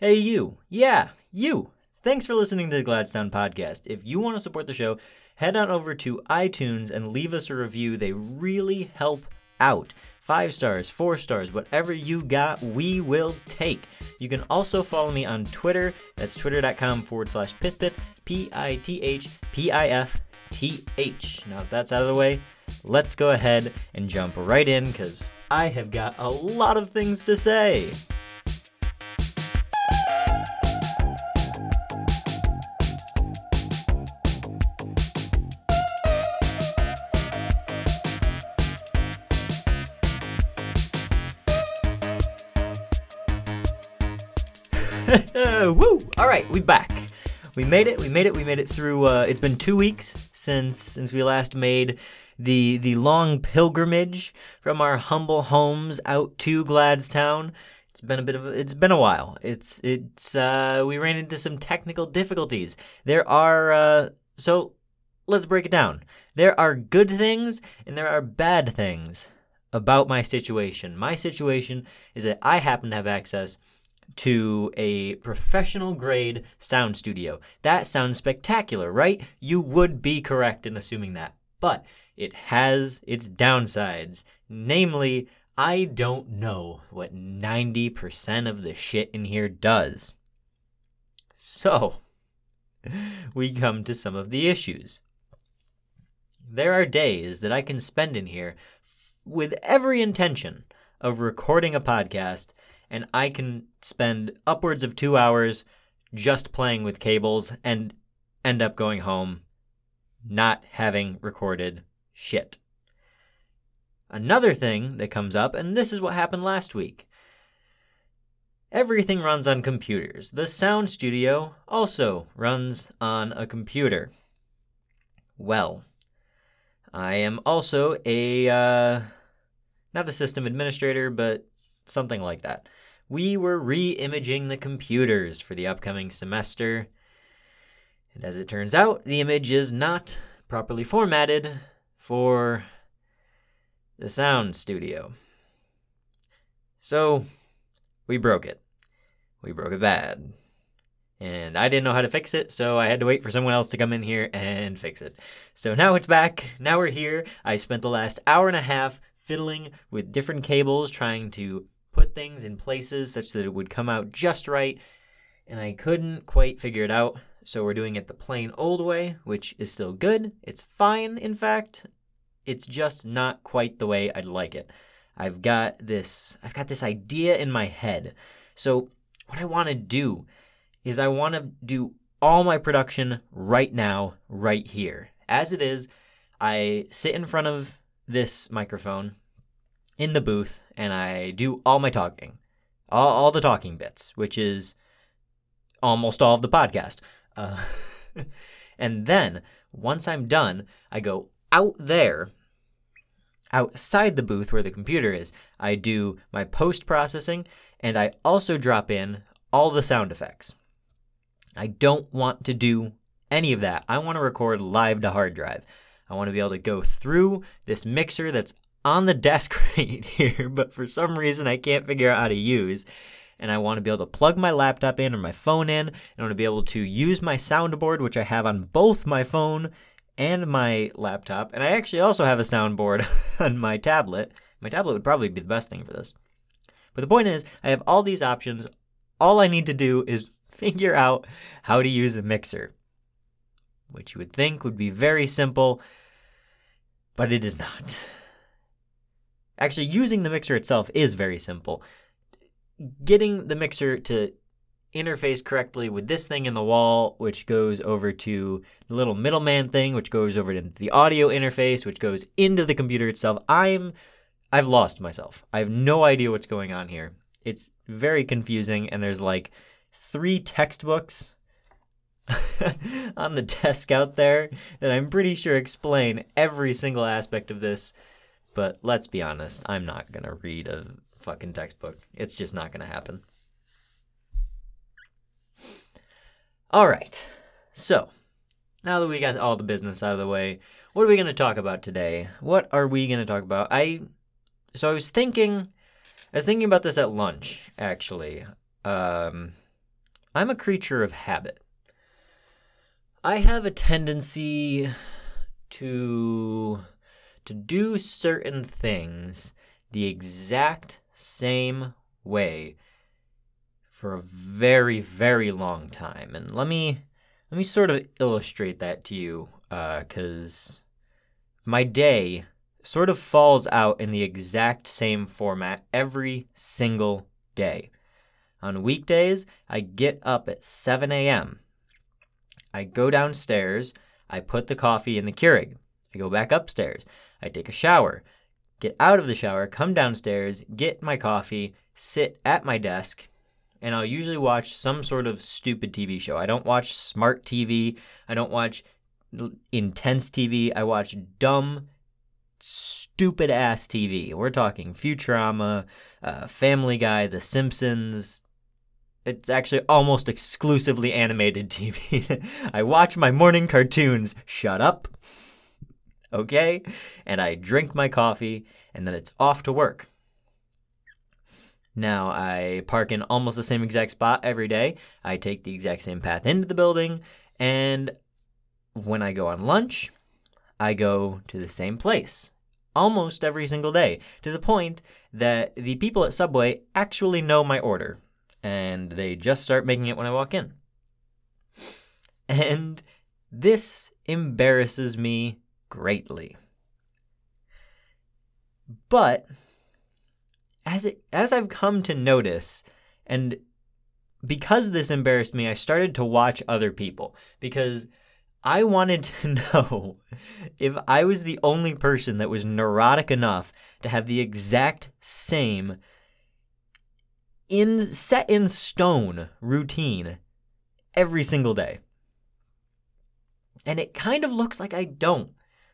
Hey, you. Yeah, you. Thanks for listening to the Gladstone podcast. If you want to support the show, head on over to iTunes and leave us a review. They really help out. Five stars, four stars, whatever you got, we will take. You can also follow me on Twitter. That's twitter.com forward slash pithpith, P I T H P I F T H. Now, if that's out of the way, let's go ahead and jump right in because I have got a lot of things to say. Right, we back. We made it. We made it. We made it through. Uh, it's been two weeks since since we last made the the long pilgrimage from our humble homes out to Gladstown. It's been a bit of a, it's been a while. It's it's uh, we ran into some technical difficulties. There are uh, so let's break it down. There are good things and there are bad things about my situation. My situation is that I happen to have access to a professional grade sound studio. That sounds spectacular, right? You would be correct in assuming that. But it has its downsides. Namely, I don't know what 90% of the shit in here does. So, we come to some of the issues. There are days that I can spend in here f- with every intention of recording a podcast and I can spend upwards of two hours just playing with cables and end up going home not having recorded shit. Another thing that comes up, and this is what happened last week. Everything runs on computers. The sound studio also runs on a computer. Well, I am also a, uh, not a system administrator, but something like that we were re imaging the computers for the upcoming semester. And as it turns out, the image is not properly formatted for the sound studio. So, we broke it. We broke it bad. And I didn't know how to fix it, so I had to wait for someone else to come in here and fix it. So now it's back. Now we're here. I spent the last hour and a half fiddling with different cables, trying to put things in places such that it would come out just right, and I couldn't quite figure it out. So we're doing it the plain old way, which is still good. It's fine, in fact. It's just not quite the way I'd like it. I've got this I've got this idea in my head. So what I want to do is I want to do all my production right now, right here. As it is, I sit in front of this microphone in the booth and I do all my talking, all, all the talking bits, which is almost all of the podcast. Uh, and then once I'm done, I go out there, outside the booth where the computer is. I do my post processing and I also drop in all the sound effects. I don't want to do any of that. I want to record live to hard drive. I want to be able to go through this mixer that's on the desk right here, but for some reason I can't figure out how to use. And I want to be able to plug my laptop in or my phone in. I want to be able to use my soundboard, which I have on both my phone and my laptop. And I actually also have a soundboard on my tablet. My tablet would probably be the best thing for this. But the point is, I have all these options. All I need to do is figure out how to use a mixer, which you would think would be very simple, but it is not. Actually, using the mixer itself is very simple. Getting the mixer to interface correctly with this thing in the wall, which goes over to the little middleman thing, which goes over to the audio interface, which goes into the computer itself. I'm I've lost myself. I have no idea what's going on here. It's very confusing, and there's like three textbooks on the desk out there that I'm pretty sure explain every single aspect of this but let's be honest, I'm not going to read a fucking textbook. It's just not going to happen. All right. So, now that we got all the business out of the way, what are we going to talk about today? What are we going to talk about? I so I was thinking I was thinking about this at lunch actually. Um I'm a creature of habit. I have a tendency to to do certain things the exact same way for a very very long time. And let me let me sort of illustrate that to you because uh, my day sort of falls out in the exact same format every single day. On weekdays i get up at 7 a.m i go downstairs i put the coffee in the keurig. I go back upstairs i take a shower get out of the shower, come downstairs, get my coffee, sit at my desk, and I'll usually watch some sort of stupid TV show. I don't watch smart TV, I don't watch intense TV, I watch dumb, stupid ass TV. We're talking Futurama, uh, Family Guy, The Simpsons. It's actually almost exclusively animated TV. I watch my morning cartoons. Shut up okay? And I drink my coffee, and then it's off to work. Now, I park in almost the same exact spot every day. I take the exact same path into the building, and when I go on lunch, I go to the same place almost every single day to the point that the people at Subway actually know my order and they just start making it when I walk in. And this embarrasses me greatly. But as it as I've come to notice and because this embarrassed me, I started to watch other people because I wanted to know if I was the only person that was neurotic enough to have the exact same in set in stone routine every single day. And it kind of looks like I don't.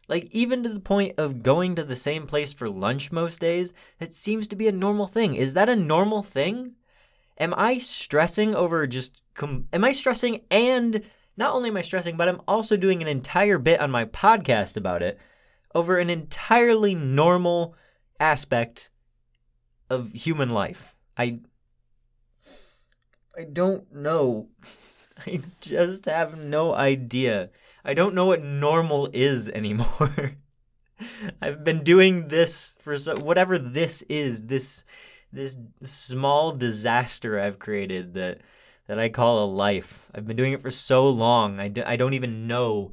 Like, even to the point of going to the same place for lunch most days, that seems to be a normal thing. Is that a normal thing? Am I stressing over just. Com- am I stressing and not only am I stressing, but I'm also doing an entire bit on my podcast about it over an entirely normal aspect of human life. I. I don't know. I just have no idea. I don't know what normal is anymore. I've been doing this for so, whatever this is, this this small disaster I've created that that I call a life. I've been doing it for so long. I, do, I don't even know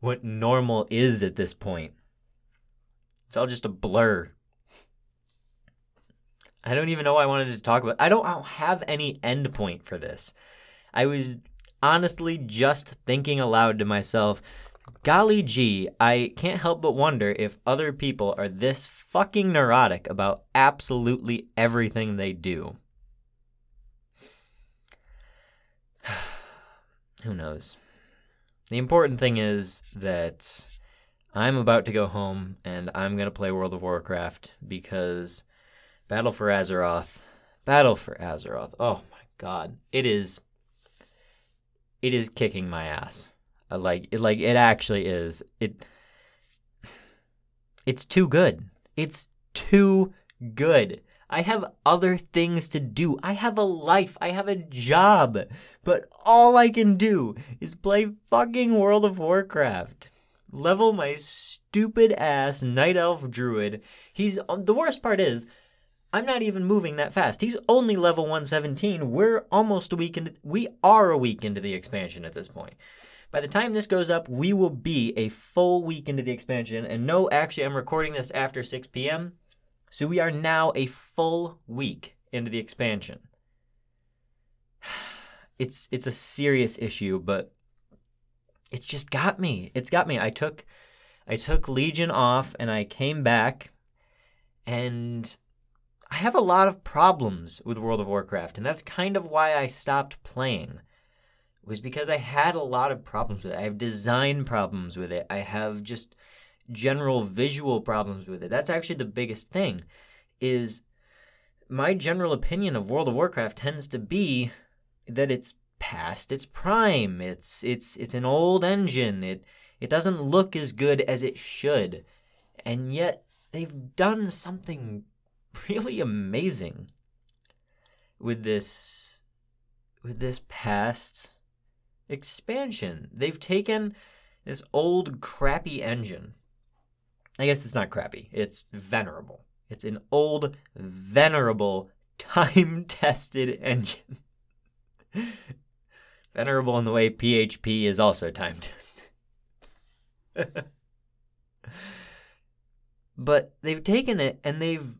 what normal is at this point. It's all just a blur. I don't even know what I wanted to talk about. I don't, I don't have any end point for this. I was honestly just thinking aloud to myself, golly gee, I can't help but wonder if other people are this fucking neurotic about absolutely everything they do. Who knows? The important thing is that I'm about to go home and I'm going to play World of Warcraft because Battle for Azeroth, Battle for Azeroth, oh my god, it is it is kicking my ass. Uh, like it, like it actually is. It it's too good. It's too good. I have other things to do. I have a life. I have a job. But all I can do is play fucking World of Warcraft. Level my stupid ass night elf druid. He's the worst part is I'm not even moving that fast. He's only level 117. We're almost a week into we are a week into the expansion at this point. By the time this goes up, we will be a full week into the expansion. And no, actually, I'm recording this after 6 p.m. So we are now a full week into the expansion. It's it's a serious issue, but it's just got me. It's got me. I took I took Legion off and I came back and I have a lot of problems with World of Warcraft, and that's kind of why I stopped playing. It was because I had a lot of problems with it. I have design problems with it. I have just general visual problems with it. That's actually the biggest thing is my general opinion of World of Warcraft tends to be that it's past its prime. It's it's it's an old engine. It it doesn't look as good as it should. And yet they've done something really amazing with this with this past expansion. They've taken this old crappy engine. I guess it's not crappy, it's venerable. It's an old, venerable, time tested engine. venerable in the way PHP is also time tested. but they've taken it and they've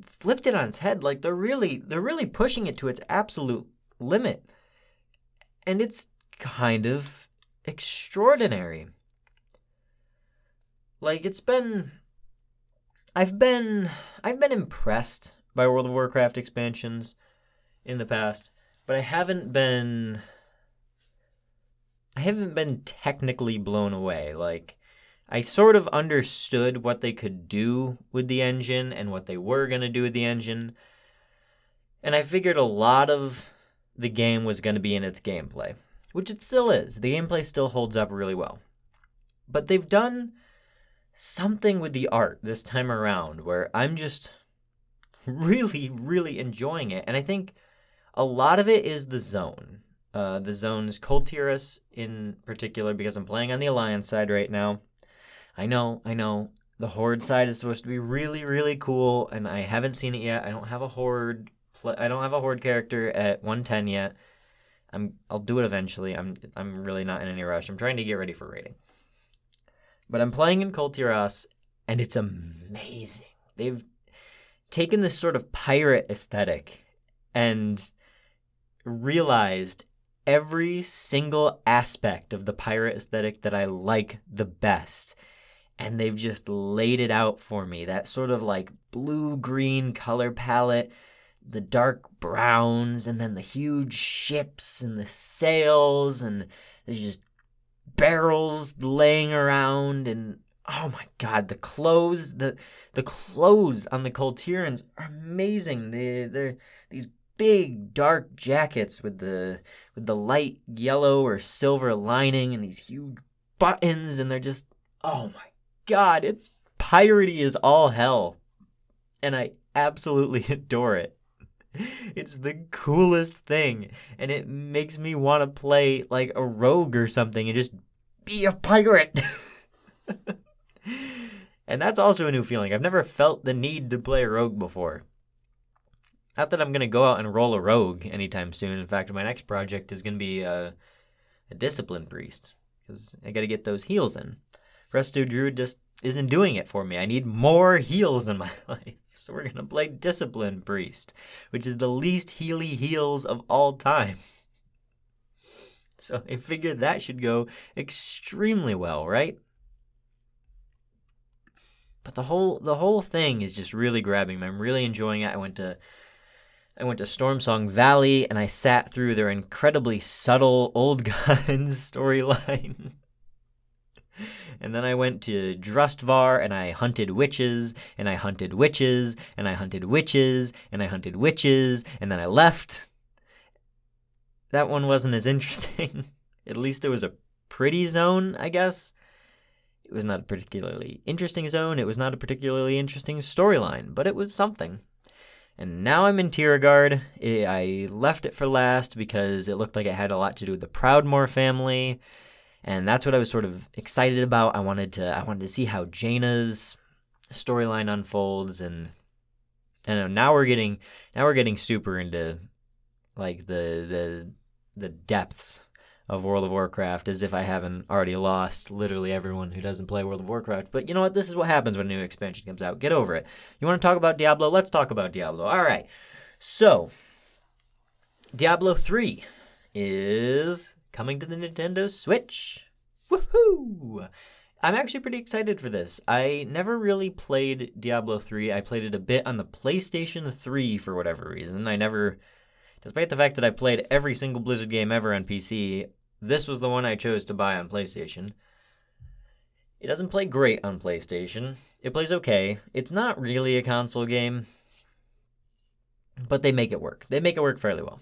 flipped it on its head. Like they're really they're really pushing it to its absolute limit. And it's kind of extraordinary. Like it's been I've been I've been impressed by World of Warcraft expansions in the past, but I haven't been I haven't been technically blown away. Like I sort of understood what they could do with the engine and what they were going to do with the engine. And I figured a lot of the game was going to be in its gameplay, which it still is. The gameplay still holds up really well. But they've done something with the art this time around where I'm just really, really enjoying it. And I think a lot of it is the zone. Uh, the zone's Kul Tiras in particular, because I'm playing on the Alliance side right now. I know, I know. The Horde side is supposed to be really, really cool, and I haven't seen it yet. I don't have a Horde. Pl- I don't have a Horde character at 110 yet. I'm. I'll do it eventually. I'm. I'm really not in any rush. I'm trying to get ready for raiding. But I'm playing in Kul Tiras, and it's amazing. They've taken this sort of pirate aesthetic and realized every single aspect of the pirate aesthetic that I like the best. And they've just laid it out for me. That sort of like blue green color palette, the dark browns, and then the huge ships and the sails, and there's just barrels laying around and oh my god the clothes the the clothes on the Kul Tirans are amazing they they're these big dark jackets with the with the light yellow or silver lining and these huge buttons and they're just oh my god it's piratey as all hell. And I absolutely adore it. It's the coolest thing. And it makes me want to play like a rogue or something and just be a pirate. And that's also a new feeling. I've never felt the need to play a rogue before. Not that i'm going to go out and roll a rogue anytime soon. In fact my next project is going to be a, a discipline priest because i got to get those heals in resto druid just isn't doing it for me i need more heals in my life so we're going to play Discipline Priest, which is the least healy heals of all time. So I figured that should go extremely well, right? But the whole the whole thing is just really grabbing me. I'm really enjoying it. I went to I went to Stormsong Valley and I sat through their incredibly subtle old gods storyline. And then I went to Drustvar and I hunted witches and I hunted witches and I hunted witches and I hunted witches and then I left. That one wasn't as interesting. At least it was a pretty zone, I guess. It was not a particularly interesting zone. It was not a particularly interesting storyline, but it was something. And now I'm in Tiragarde. I left it for last because it looked like it had a lot to do with the Proudmoore family and that's what I was sort of excited about. I wanted to I wanted to see how Jaina's storyline unfolds, and and now we're getting now we're getting super into like the the the depths of World of Warcraft as if I haven't already lost literally everyone who doesn't play World of Warcraft. But you know what? This is what happens when a new expansion comes out. Get over it. You want to talk about Diablo? Let's talk about Diablo. All right. So, Diablo 3 is coming to the Nintendo Switch. Woohoo! I'm actually pretty excited for this. I never really played Diablo 3. I played it a bit on the PlayStation 3 for whatever reason. I never, despite the fact that I've played every single Blizzard game ever on PC, this was the one I chose to buy on PlayStation. It doesn't play great on PlayStation. It plays okay. It's not really a console game, but they make it work. They make it work fairly well.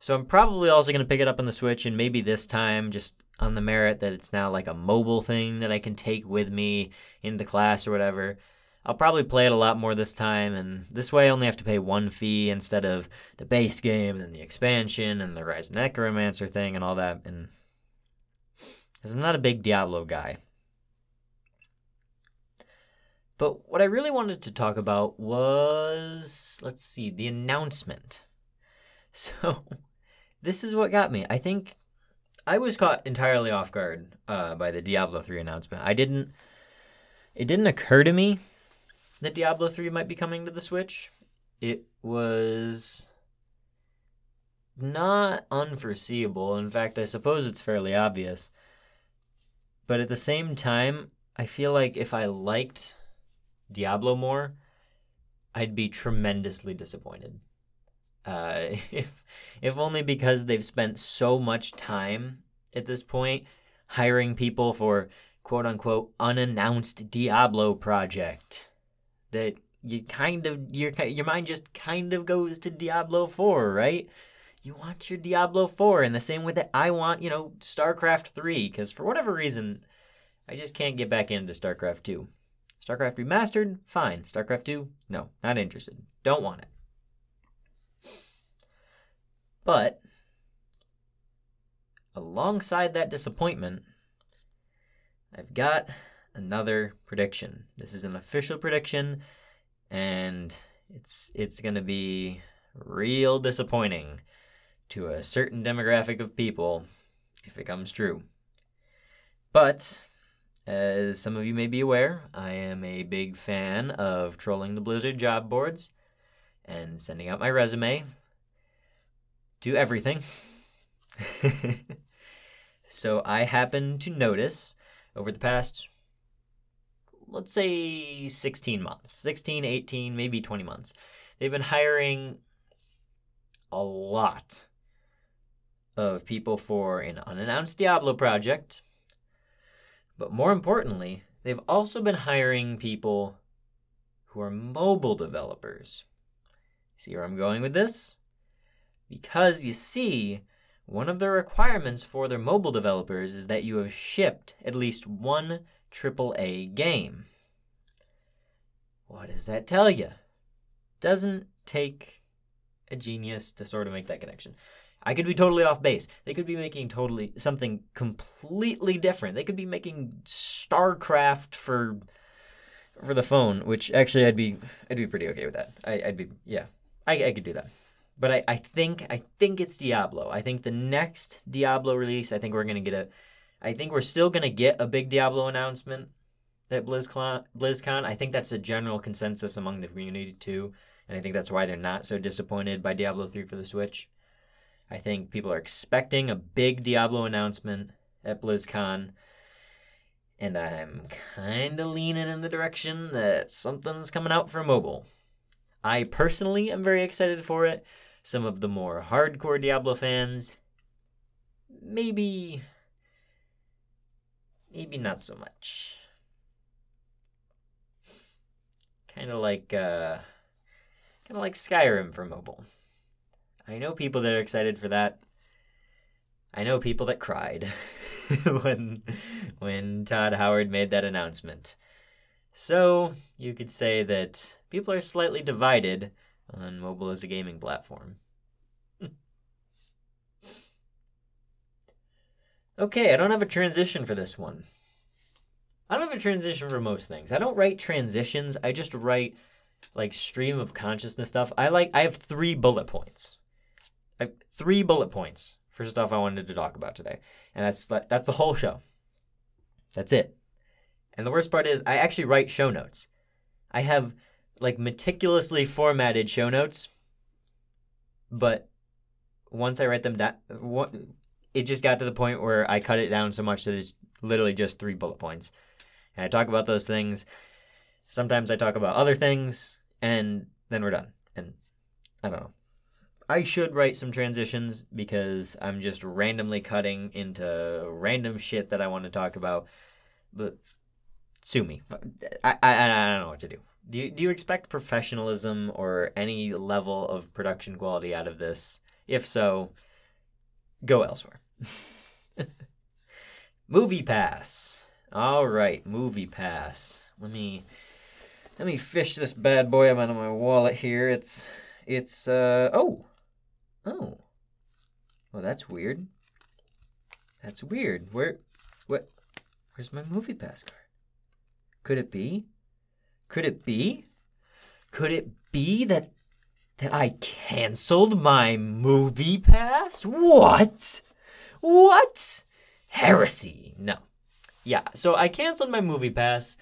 So I'm probably also going to pick it up on the Switch and maybe this time just on the merit that it's now like a mobile thing that I can take with me into class or whatever. I'll probably play it a lot more this time, and this way I only have to pay one fee instead of the base game and the expansion and the Rise of Necromancer thing and all that. And because I'm not a big Diablo guy. But what I really wanted to talk about was, let's see, the announcement. So, this is what got me. I think I was caught entirely off guard uh, by the Diablo 3 announcement. I didn't, it didn't occur to me that Diablo 3 might be coming to the Switch. It was not unforeseeable. In fact, I suppose it's fairly obvious. But at the same time, I feel like if I liked Diablo more, I'd be tremendously disappointed. Uh, if, if only because they've spent so much time at this point hiring people for quote unquote unannounced Diablo project that you kind of your your mind just kind of goes to Diablo 4, right? You want your Diablo 4 in the same way that I want, you know, StarCraft 3 cuz for whatever reason I just can't get back into StarCraft 2. StarCraft Remastered, fine. StarCraft 2, no, not interested. Don't want it. But alongside that disappointment, I've got another prediction. This is an official prediction and it's it's to be real disappointing to a certain demographic of people if it comes true. But as some of you may be aware, I am a big fan of trolling the Blizzard job boards and sending out my resume to everything. so I happened to notice over the past, let's say 16 months, 16, 18, maybe 20 months, they've been hiring a lot of people for an unannounced Diablo project but more importantly, they've also been hiring people who are mobile developers. See where I'm going with this? Because you see, one of the requirements for their mobile developers is that you have shipped at least one AAA game. What does that tell you? Doesn't take a genius to sort of make that connection. I could be totally off base. They could be making totally something completely different. They could be making StarCraft for for the phone, which actually I'd be I'd be pretty okay with that. I, would be yeah, I, I could do that. But I, I think I think it's Diablo. I think the next Diablo release, I think we're gonna get a, I think we're still gonna get a big Diablo announcement at BlizzCon. BlizzCon. I think that's a general consensus among the community too, and I think that's why they're not so disappointed by Diablo three for the Switch. I think people are expecting a big Diablo announcement at BlizzCon. And I'm kind of leaning in the direction that something's coming out for mobile. I personally am very excited for it. Some of the more hardcore Diablo fans, maybe. maybe not so much. Kind of like, uh. kind of like Skyrim for mobile. I know people that are excited for that. I know people that cried when when Todd Howard made that announcement. So, you could say that people are slightly divided on mobile as a gaming platform. Hmm. okay, I don't have a transition for this one. I don't have a transition for most things. I don't write transitions. I just write like stream of consciousness stuff. I like I have 3 bullet points three bullet points for stuff I wanted to talk about today, and that's that's the whole show. That's it. And the worst part is, I actually write show notes. I have like meticulously formatted show notes, but once I write them down, it just got to the point where I cut it down so much that it's literally just three bullet points. And I talk about those things. Sometimes I talk about other things, and then we're done. And I don't know. I should write some transitions because I'm just randomly cutting into random shit that I want to talk about. But sue me. I, I, I don't know what to do. Do you, do you expect professionalism or any level of production quality out of this? If so, go elsewhere. movie Pass. All right, Movie Pass. Let me let me fish this bad boy out of my wallet here. It's it's uh oh. Oh. Well, that's weird. That's weird. Where what where's my movie pass card? Could it be? Could it be? Could it be that that I canceled my movie pass? What? What? Heresy. No. Yeah, so I canceled my movie pass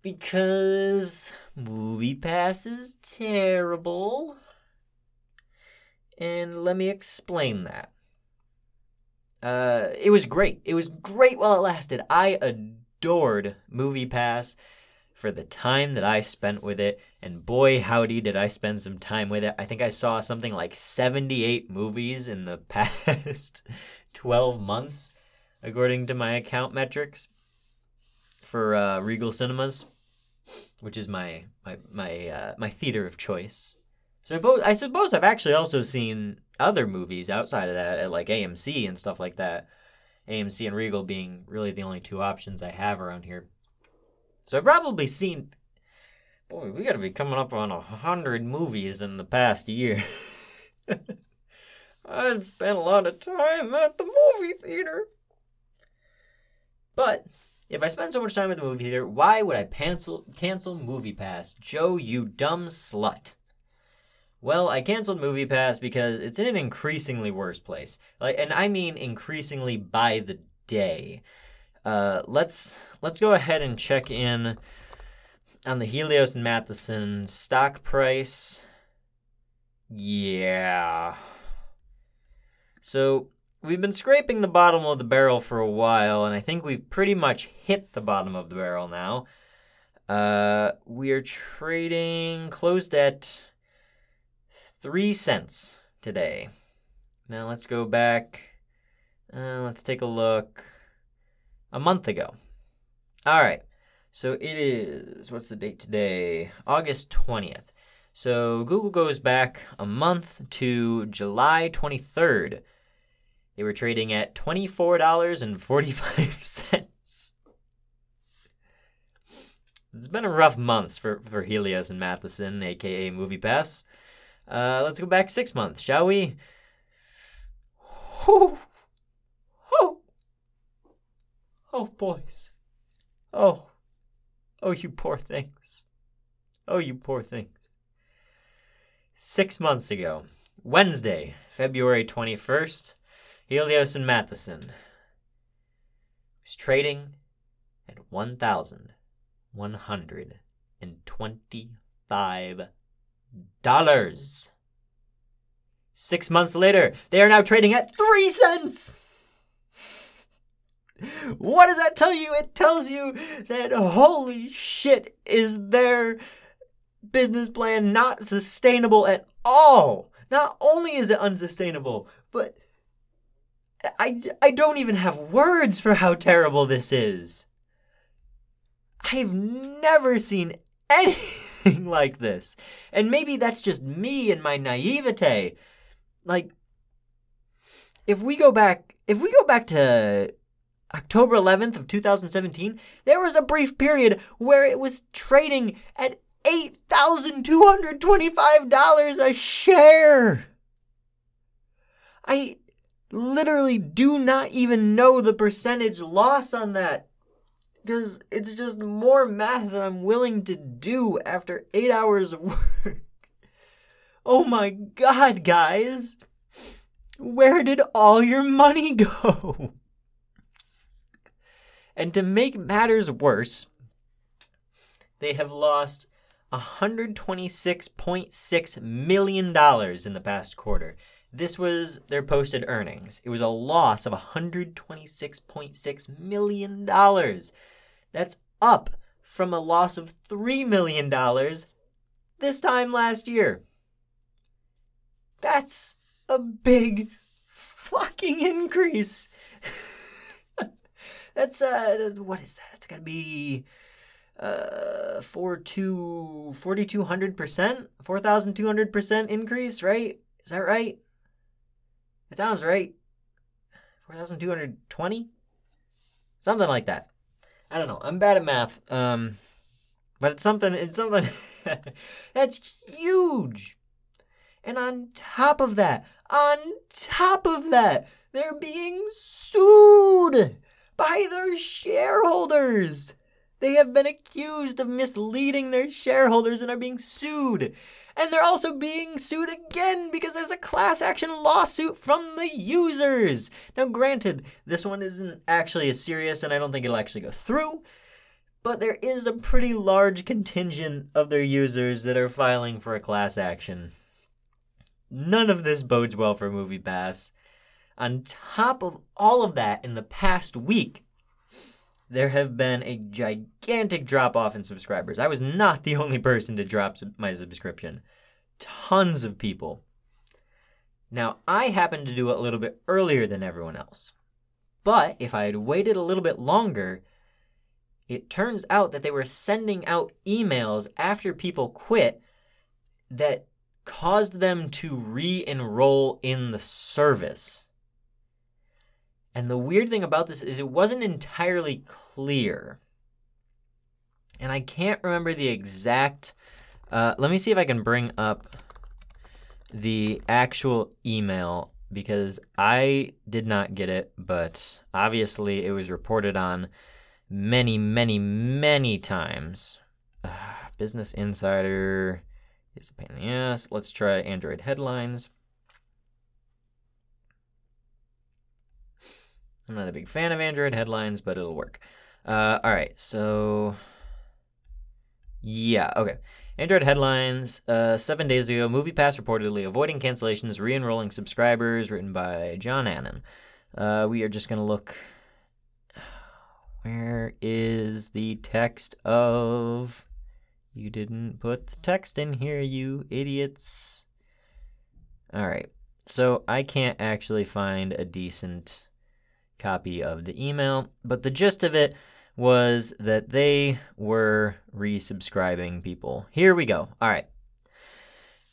because movie pass is terrible. And let me explain that. Uh, it was great. It was great while it lasted. I adored Movie Pass for the time that I spent with it, and boy, howdy, did I spend some time with it. I think I saw something like 78 movies in the past 12 months, according to my account metrics for uh, Regal Cinemas, which is my my my uh, my theater of choice. So I suppose, I suppose I've actually also seen other movies outside of that at like AMC and stuff like that. AMC and Regal being really the only two options I have around here. So I've probably seen. Boy, we got to be coming up on a hundred movies in the past year. I've spent a lot of time at the movie theater. But if I spend so much time at the movie theater, why would I cancel cancel Movie Pass? Joe, you dumb slut. Well, I canceled Movie Pass because it's in an increasingly worse place. Like, and I mean increasingly by the day. Uh, let's let's go ahead and check in on the Helios and Matheson stock price. Yeah. So we've been scraping the bottom of the barrel for a while, and I think we've pretty much hit the bottom of the barrel now. Uh, we are trading closed at three cents today. Now let's go back. Uh, let's take a look. A month ago. All right. So it is, what's the date today? August 20th. So Google goes back a month to July 23rd. They were trading at $24.45. It's been a rough month for, for Helios and Matheson, aka MoviePass. Uh, let's go back six months, shall we? Oh, oh, oh, boys. Oh, oh, you poor things. Oh, you poor things. Six months ago, Wednesday, February 21st, Helios and Matheson was trading at $1,125. Six months later, they are now trading at three cents. What does that tell you? It tells you that holy shit, is their business plan not sustainable at all? Not only is it unsustainable, but I, I don't even have words for how terrible this is. I've never seen anything like this. And maybe that's just me and my naivete. Like, if we go back, if we go back to October 11th of 2017, there was a brief period where it was trading at $8,225 a share. I literally do not even know the percentage loss on that because it's just more math than I'm willing to do after eight hours of work. Oh my god, guys! Where did all your money go? And to make matters worse, they have lost $126.6 million in the past quarter. This was their posted earnings. It was a loss of $126.6 million. That's up from a loss of $3 million this time last year. That's a big fucking increase. That's, uh, what is that? It's gotta be, uh, 4,200%? 4,200% increase, right? Is that right? It sounds right. 4,220? Something like that. I don't know. I'm bad at math. Um, But it's something it's something that's huge. And on top of that, on top of that, they're being sued by their shareholders. They have been accused of misleading their shareholders and are being sued. And they're also being sued again because there's a class action lawsuit from the users. Now, granted, this one isn't actually as serious and I don't think it'll actually go through, but there is a pretty large contingent of their users that are filing for a class action. None of this bodes well for MoviePass. On top of all of that, in the past week, there have been a gigantic drop off in subscribers. I was not the only person to drop my subscription. Tons of people. Now, I happened to do it a little bit earlier than everyone else. But if I had waited a little bit longer, it turns out that they were sending out emails after people quit that caused them to re enroll in the service. And the weird thing about this is it wasn't entirely clear. And I can't remember the exact. Uh, let me see if I can bring up the actual email because I did not get it, but obviously it was reported on many, many, many times. Uh, Business Insider is a pain in the ass. Let's try Android headlines. I'm not a big fan of Android headlines, but it'll work. Uh, all right, so yeah, okay. Android headlines. Uh, seven days ago, MoviePass reportedly avoiding cancellations, re-enrolling subscribers, written by John Annan. Uh, we are just gonna look. Where is the text of? You didn't put the text in here, you idiots. All right, so I can't actually find a decent copy of the email, but the gist of it was that they were resubscribing people. Here we go. All right.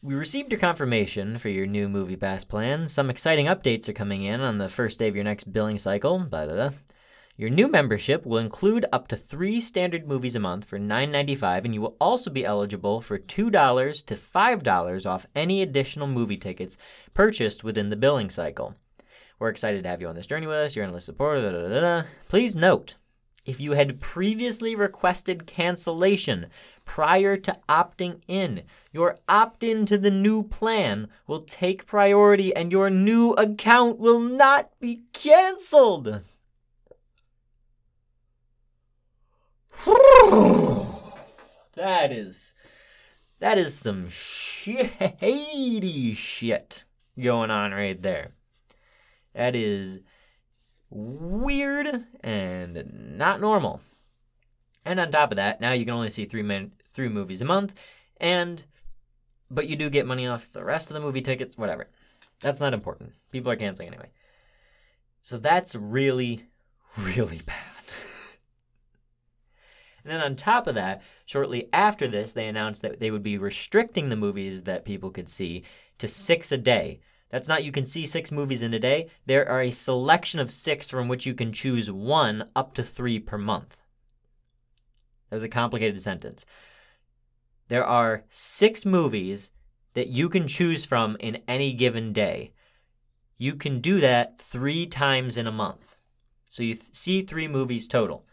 We received your confirmation for your new movie pass plan. Some exciting updates are coming in on the first day of your next billing cycle. Blah, blah, blah. Your new membership will include up to three standard movies a month for $9.95, and you will also be eligible for $2 to $5 off any additional movie tickets purchased within the billing cycle. We're excited to have you on this journey with us. You're endless support. Da, da, da, Please note, if you had previously requested cancellation prior to opting in, your opt in to the new plan will take priority and your new account will not be canceled. that is that is some shady shit going on right there. That is weird and not normal. And on top of that, now you can only see three three movies a month, and but you do get money off the rest of the movie tickets. Whatever, that's not important. People are canceling anyway. So that's really, really bad. and then on top of that, shortly after this, they announced that they would be restricting the movies that people could see to six a day that's not you can see six movies in a day. There are a selection of six from which you can choose one up to three per month. That was a complicated sentence. There are six movies that you can choose from in any given day. You can do that three times in a month. So you th- see three movies total.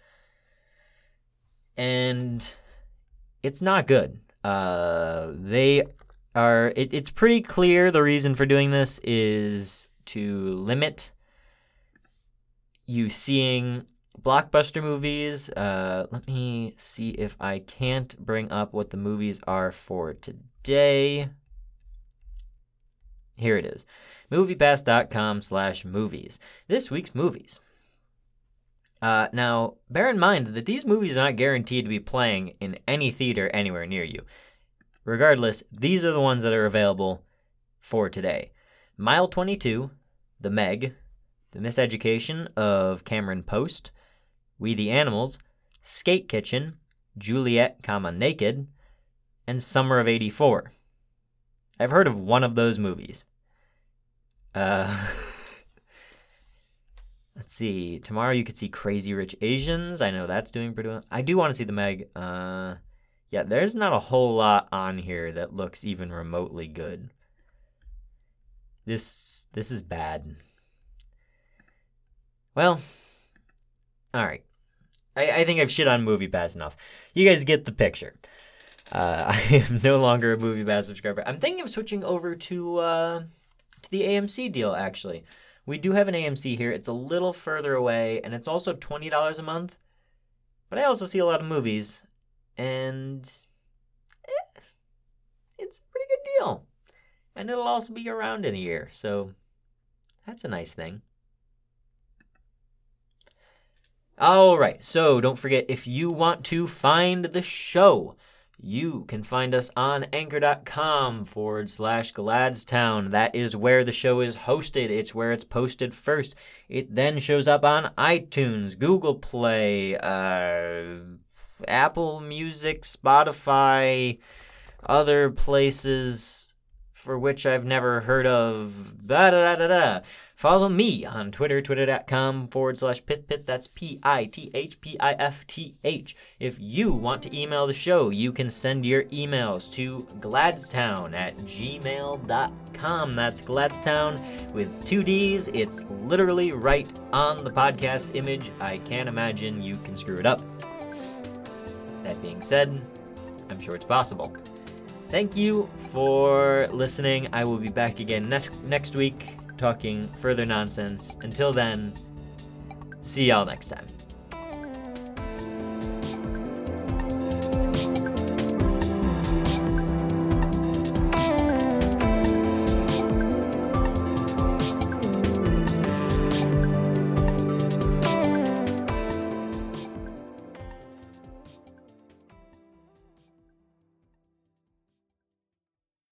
And it's not good. Uh, they are it, it's pretty clear the reason for doing this is to limit you seeing blockbuster movies. Uh, let me see if I can't bring up what the movies are for today. Here it is. MoviePass.com slash movies. This week's movies. Uh, now, bear in mind that these movies are not guaranteed to be playing in any theater anywhere near you. Regardless, these are the ones that are available for today. Mile 22, The Meg, The Miseducation of Cameron Post, We the Animals, Skate Kitchen, Juliet, comma, Naked, and Summer of 84. I've heard of one of those movies. Uh, let's see. Tomorrow you could see Crazy Rich Asians. I know that's doing pretty well. I do want to see The Meg. Uh, Yeah, there's not a whole lot on here that looks even remotely good. This this is bad. Well, all right. I, I think I've shit on Movie Pass enough. You guys get the picture. Uh, I am no longer a Movie Pass subscriber. I'm thinking of switching over to uh, to the AMC deal. Actually, we do have an AMC here. It's a little further away, and it's also twenty dollars a month. But I also see a lot of movies, and eh, it's a pretty good deal. And it'll also be around in a year, so that's a nice thing. All right, so don't forget if you want to find the show, you can find us on anchor.com forward slash Gladstown. That is where the show is hosted. It's where it's posted first. It then shows up on iTunes, Google Play, uh, Apple Music, Spotify, other places for which I've never heard of. Da da da da. Follow me on Twitter, twitter.com forward slash pithpith. That's P I T H P I F T H. If you want to email the show, you can send your emails to gladstown at gmail.com. That's gladstown with two D's. It's literally right on the podcast image. I can't imagine you can screw it up. That being said, I'm sure it's possible. Thank you for listening. I will be back again next next week talking further nonsense. Until then, see y'all next time.